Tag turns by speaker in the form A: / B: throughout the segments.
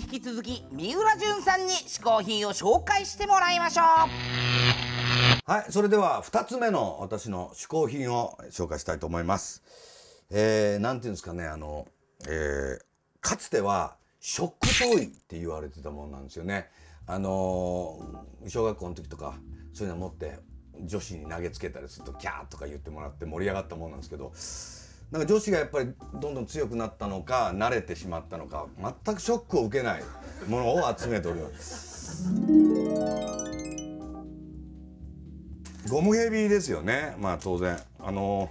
A: 引き続き三浦淳さんに試行品を紹介してもらいましょう。
B: はいそれでは2つ目の私の嗜好品を紹介したいと思います。えー、なんていうんですかねあの、えー、かつてはショックトイって言われてたものなんですよね。あのー、小学校の時とかそういうの持って女子に投げつけたりするとキャーとか言ってもらって盛り上がったものなんですけどなんか女子がやっぱりどんどん強くなったのか慣れてしまったのか全くショックを受けないものを集めております。ゴムヘビですよね。まあ当然。あの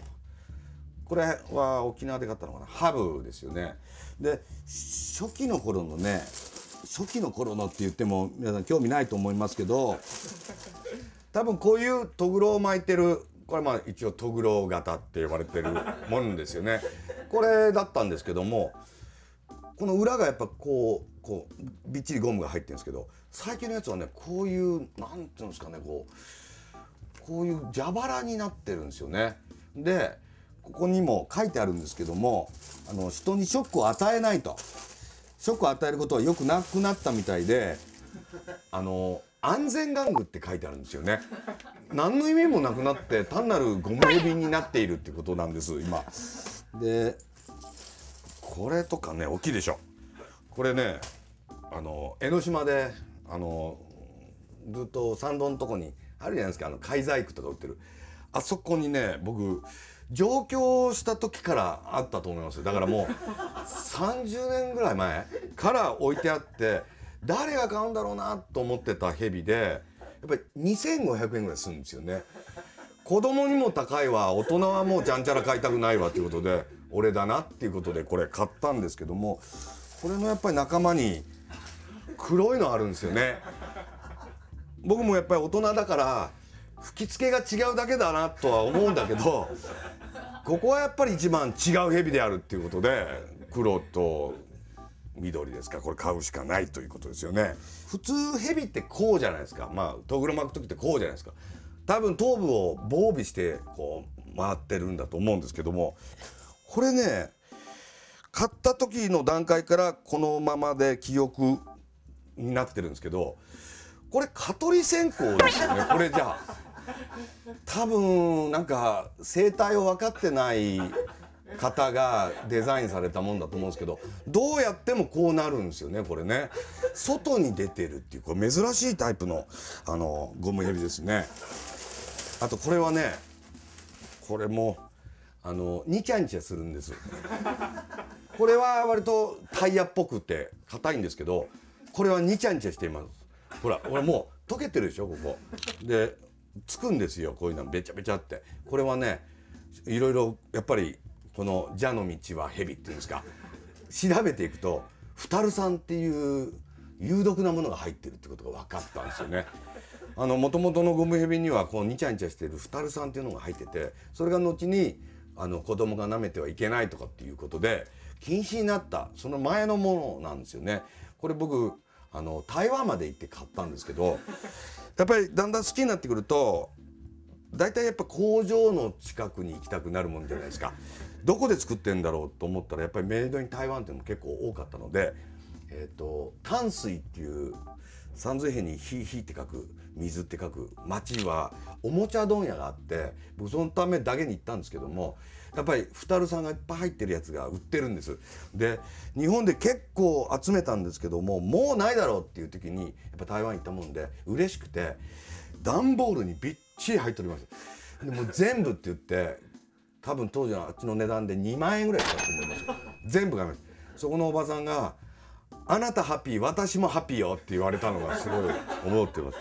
B: これは沖縄で買ったのかな？ハブですよね。で初期の頃のね初期の頃のって言っても皆さん興味ないと思いますけど多分こういうトグロを巻いてるこれまあ一応トグロ型って呼ばれてるもんですよね。これだったんですけどもこの裏がやっぱこうこうびっちりゴムが入ってるんですけど最近のやつはねこういうなんていうんですかねこうこういう蛇腹になってるんですよね。でここにも書いてあるんですけどもあの人にショックを与えないとショックを与えることはよくなくなったみたいであの安全玩具って書いてあるんですよね何の意味もなくなって単なるゴムヘビになっているってことなんです今。でこれとかね大きいでしょ。これねあの江ノ島であのずっと参道のとこにあるじゃないですか。あの貝細工とか売ってる。あそこにね僕上京した時からあったと思いますだからもう30年ぐらい前から置いてあって誰が買うんだろうなと思ってたヘビでやっぱり2500円ぐらいするんですよね。子供にも高いわ大人はもうちゃんちゃら買いたくないわっていうことで俺だなっていうことでこれ買ったんですけどもこれのやっぱり仲間に黒いのあるんですよね。僕もやっぱり大人だから吹き付けが違うだけだなとは思うんだけどここはやっぱり一番違うヘビであるっていうことで黒と緑ですかこれ買うしかないということですよね。普通ヘビってこうじゃないですか。まあトグロ巻く時ってこうじゃないですか。多分頭部を防備してこう回ってるんだと思うんですけども。これね買った時の段階からこのままで記憶になってるんですけどこれ蚊取り線香ですよね。これじゃあ多分なんか生態を分かってない方がデザインされたもんだと思うんですけどどうやってもこうなるんですよねこれね。外に出てるっていうこれ珍しいタイプのあのゴムヘビですね。あとこれはねこれもあのニチャニチャするんです。これは割とタイヤっぽくて硬いんですけどこれはニチャニチャしています。ほら俺もう溶けてるでしょここ。でつくんですよこういうのべちゃべちゃって。これはねいろいろやっぱりこの「蛇の道は蛇」っていうんですか調べていくとフタル酸っていう有毒なものが入ってるってことが分かったんですよね。あの元々のゴムヘビにはこうニチャニチャしてるフタル酸っていうのが入っててそれが後にあの子供が舐めてはいけないとかっていうことで禁止になったその前のものなんですよね。これ僕あの台湾まで行って買ったんですけどやっぱりだんだん好きになってくると大体やっぱ工場の近くに行きたくなるもんじゃないですか。どこで作ってんだろうと思ったらやっぱりメイドイン台湾っていうのも結構多かったので、えーと、淡水っていう三髄辺に「ひ」「ひ」って書く水って書く町はおもちゃ問屋があって僕そのためだけに行ったんですけどもやっぱりふたるさんがいっぱい入ってるやつが売ってるんです。で日本で結構集めたんですけどももうないだろうっていう時にやっぱ台湾行ったもんで嬉しくて段ボールにびっちり入っております。でも全部って言って多分当時のあっちの値段で2万円ぐらいしたと思います。全部買いました。そこのおばさんが「あなたハッピー私もハッピーよ」って言われたのがすごい思ってます。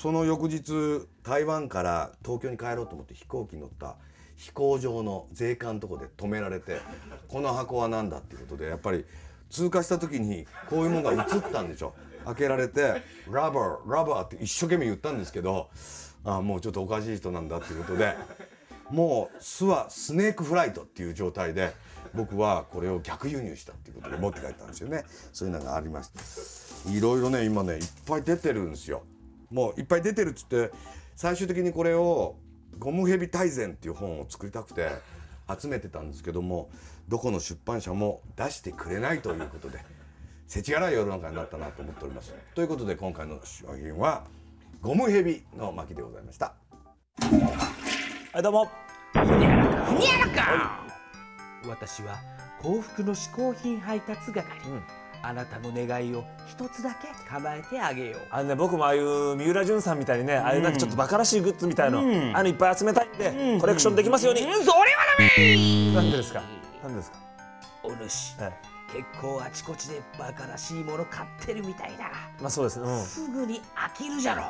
B: その翌日台湾から東京に帰ろうと思って飛行機に乗った飛行場の税関のとこで止められて「この箱は何だ?」っていうことでやっぱり通過した時にこういうものが映ったんでしょ。開けられて「ラバーラバー」って一生懸命言ったんですけどあもうちょっとおかしい人なんだっていうことでもう巣はスネークフライトっていう状態で僕はこれを逆輸入したっていうことで持って帰ったんですよね。そういうのがありまして。いろいろね今ねいっぱい出てるんですよ。もういっぱい出てるっつって最終的にこれをゴムヘビ大全っていう本を作りたくて集めてたんですけどもどこの出版社も出してくれないということで世知辛い世の中になったなと思っております。ということで今回の商品はゴムヘビの巻でございました。
C: はいどうも。
A: ふにゃらか。ふにゃらか。
D: 私は幸福の嗜好品配達係、あなたの願いを一つだけ叶えてあげよう。
C: あのね僕もああいう三浦淳さんみたいにね、ああいうなんかちょっとバカらしいグッズみたいの、あのいっぱい集めたいんで、コレクションできますように、
A: うんそれはダメ。
C: なんでですか？なんでですか？
D: お主、
C: はい
D: 結構あちこちでバカらしいもの買ってるみたいだ
C: まあそうです。ね、うん、
D: すぐに飽きるじゃろ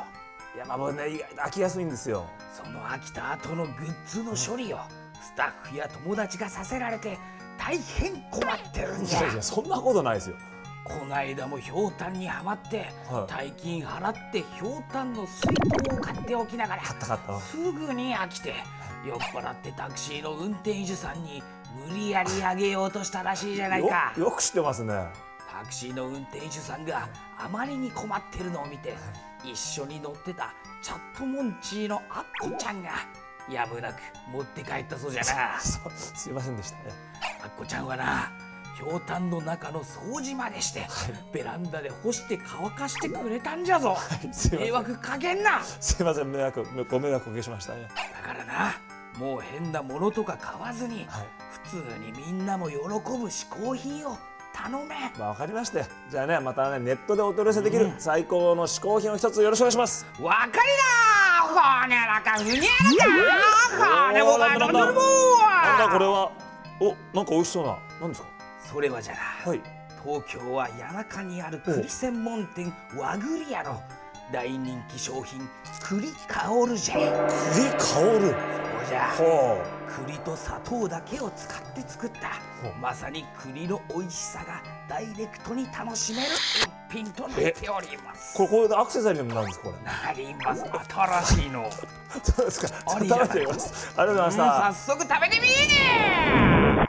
C: いやまあ僕ね飽きやすいんですよ。
D: その飽きた後のグッズの処理をスタッフや友達がさせられて大変困ってるん
C: い
D: じゃ。
C: やいやそんなことないですよ。
D: こないだもひょうたんにはまって、
C: はい。
D: 大金払ってひょうたんの水筒を買っておきながら
C: 買った買った。
D: すぐに飽きて酔っ払ってタクシーの運転手さんに無理やりあげようとしたらしいじゃないか。
C: よよく知ってますね
D: タクシーの運転手さんがあまりに困ってるのを見て一緒に乗ってたチャットモンチーのアッコちゃんがやむなく持って帰ったそうじゃな。
C: すいませんでしたね。
D: アッコちゃんはなひょうたんの中の掃除までして、ベランダで干して乾かしてくれたんじゃぞ、
C: すい
D: 迷惑かけんな。
C: すいません迷惑ご迷惑おかけしましたね。
D: だからなもう変なものとか買わずに、
C: はい。
D: 普通にみんなも喜ぶ嗜好品を頼め。
C: まあわかりましたよ。じゃあねまたねネットでお取り寄せできる最高の嗜好品を一つよろしくお願いします。
A: わかりだほにゃらかふにゃらか金もないの
C: なんだ
A: るも
C: なんだこれは。おなんか美味しそうな。なんですか？
D: それはじゃな、
C: はい。
D: 東京は谷中にある栗専門店和栗屋の大人気商品栗香るじゃ。
C: 栗香る？
D: そうじゃ。
C: ほ
D: 栗と砂糖だけを使って作った。まさに栗の美味しさがダイレクトに楽しめる一品となっております。
C: うこれこれでアクセサリーにもなるんですかこれ。
D: なります。新しいの。
C: そうですか
D: ありじゃない
C: 食べてみます。ありがとうございました
A: 早速食べてみーね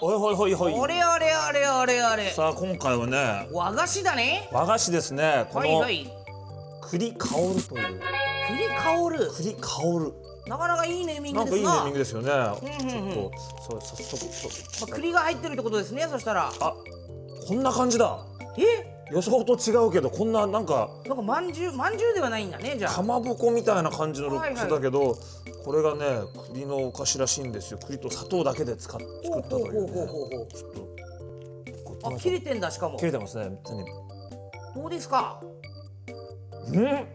C: ほいほいほいほい。
A: おれおれおれおれおれ。
C: さあ今回はね。
A: 和菓子だね。
C: 和菓子ですね。この栗香るという。
A: 栗香る。
C: 栗香る
A: なかなかいいネーミン
C: なんかいいネ
A: グですな
C: ーミングですよね。
A: うんうんうん。
C: ちょっとそう早速。
A: まあ、栗が入ってるってことですねそしたら。
C: あこんな感じだ。
A: え？
C: 予想と違うけどこんななんか
A: なんかまんじゅうまんじゅうではないんだねじゃあ。
C: かまぼこみたいな感じのルックス
A: はいはい
C: だけど、これがね栗のお菓子らしいんですよ。栗と砂糖だけで使っ作ったというね。
A: ほうほうほうほうほう。
C: ちょっと
A: あ切れてんだしかも。
C: 切れてますね手に。
A: どうですか？
C: うん？
A: ん？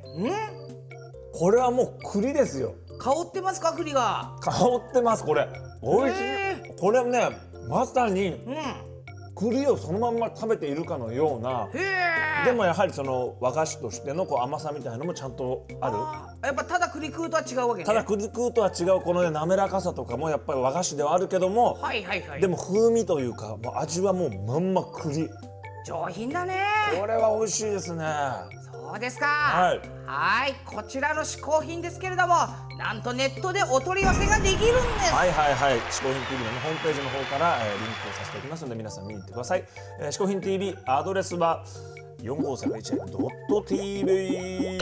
C: これはもう栗ですよ
A: 香ってますか栗が？
C: 香ってますこれ。美味しい、
A: へ
C: これねまさに
A: うん。
C: 栗をそのまんま食べているかのような。でもやはりその和菓子としてのこう甘さみたいのもちゃんとある。
A: あやっぱただ栗食うとは違うわけね。
C: ただ栗食うとは違うこのね滑らかさとかもやっぱり和菓子ではあるけども、
A: はいはいはい。
C: でも風味というかもう味はもうまんま栗
A: 上品だね
C: これは美味しいですね
A: そうですか。
C: はい。
A: はい。こちらの嗜好品ですけれどもなんとネットでお取り寄せができるんです。
C: はいはいはい「嗜好品 TV」の、ね、ホームページの方から、えーリンクをさせておきますので皆さん見に行ってください「えー、嗜好品 TV」アドレスは 45381.tv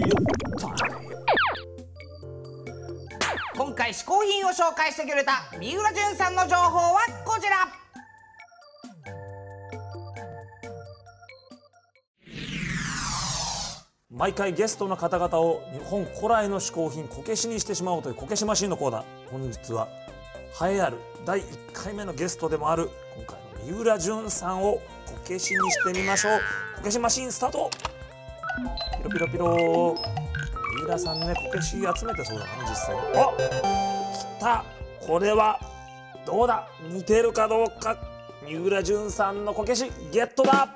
A: 今回嗜好品を紹介してくれた三浦淳さんの情報はこちら
C: 毎回ゲストの方々を日本古来の嗜好品こけしにしてしまおうというこけしマシンのコーナー。本日は栄えある第1回目のゲストでもある今回の三浦淳さんをこけしにしてみましょう。こけしマシンスタート。ピロピロピロ。三浦さんねこけし集めてそうだからね実際。にあ来た。これはどうだ？似てるかどうか。三浦淳さんのこけしゲットだ。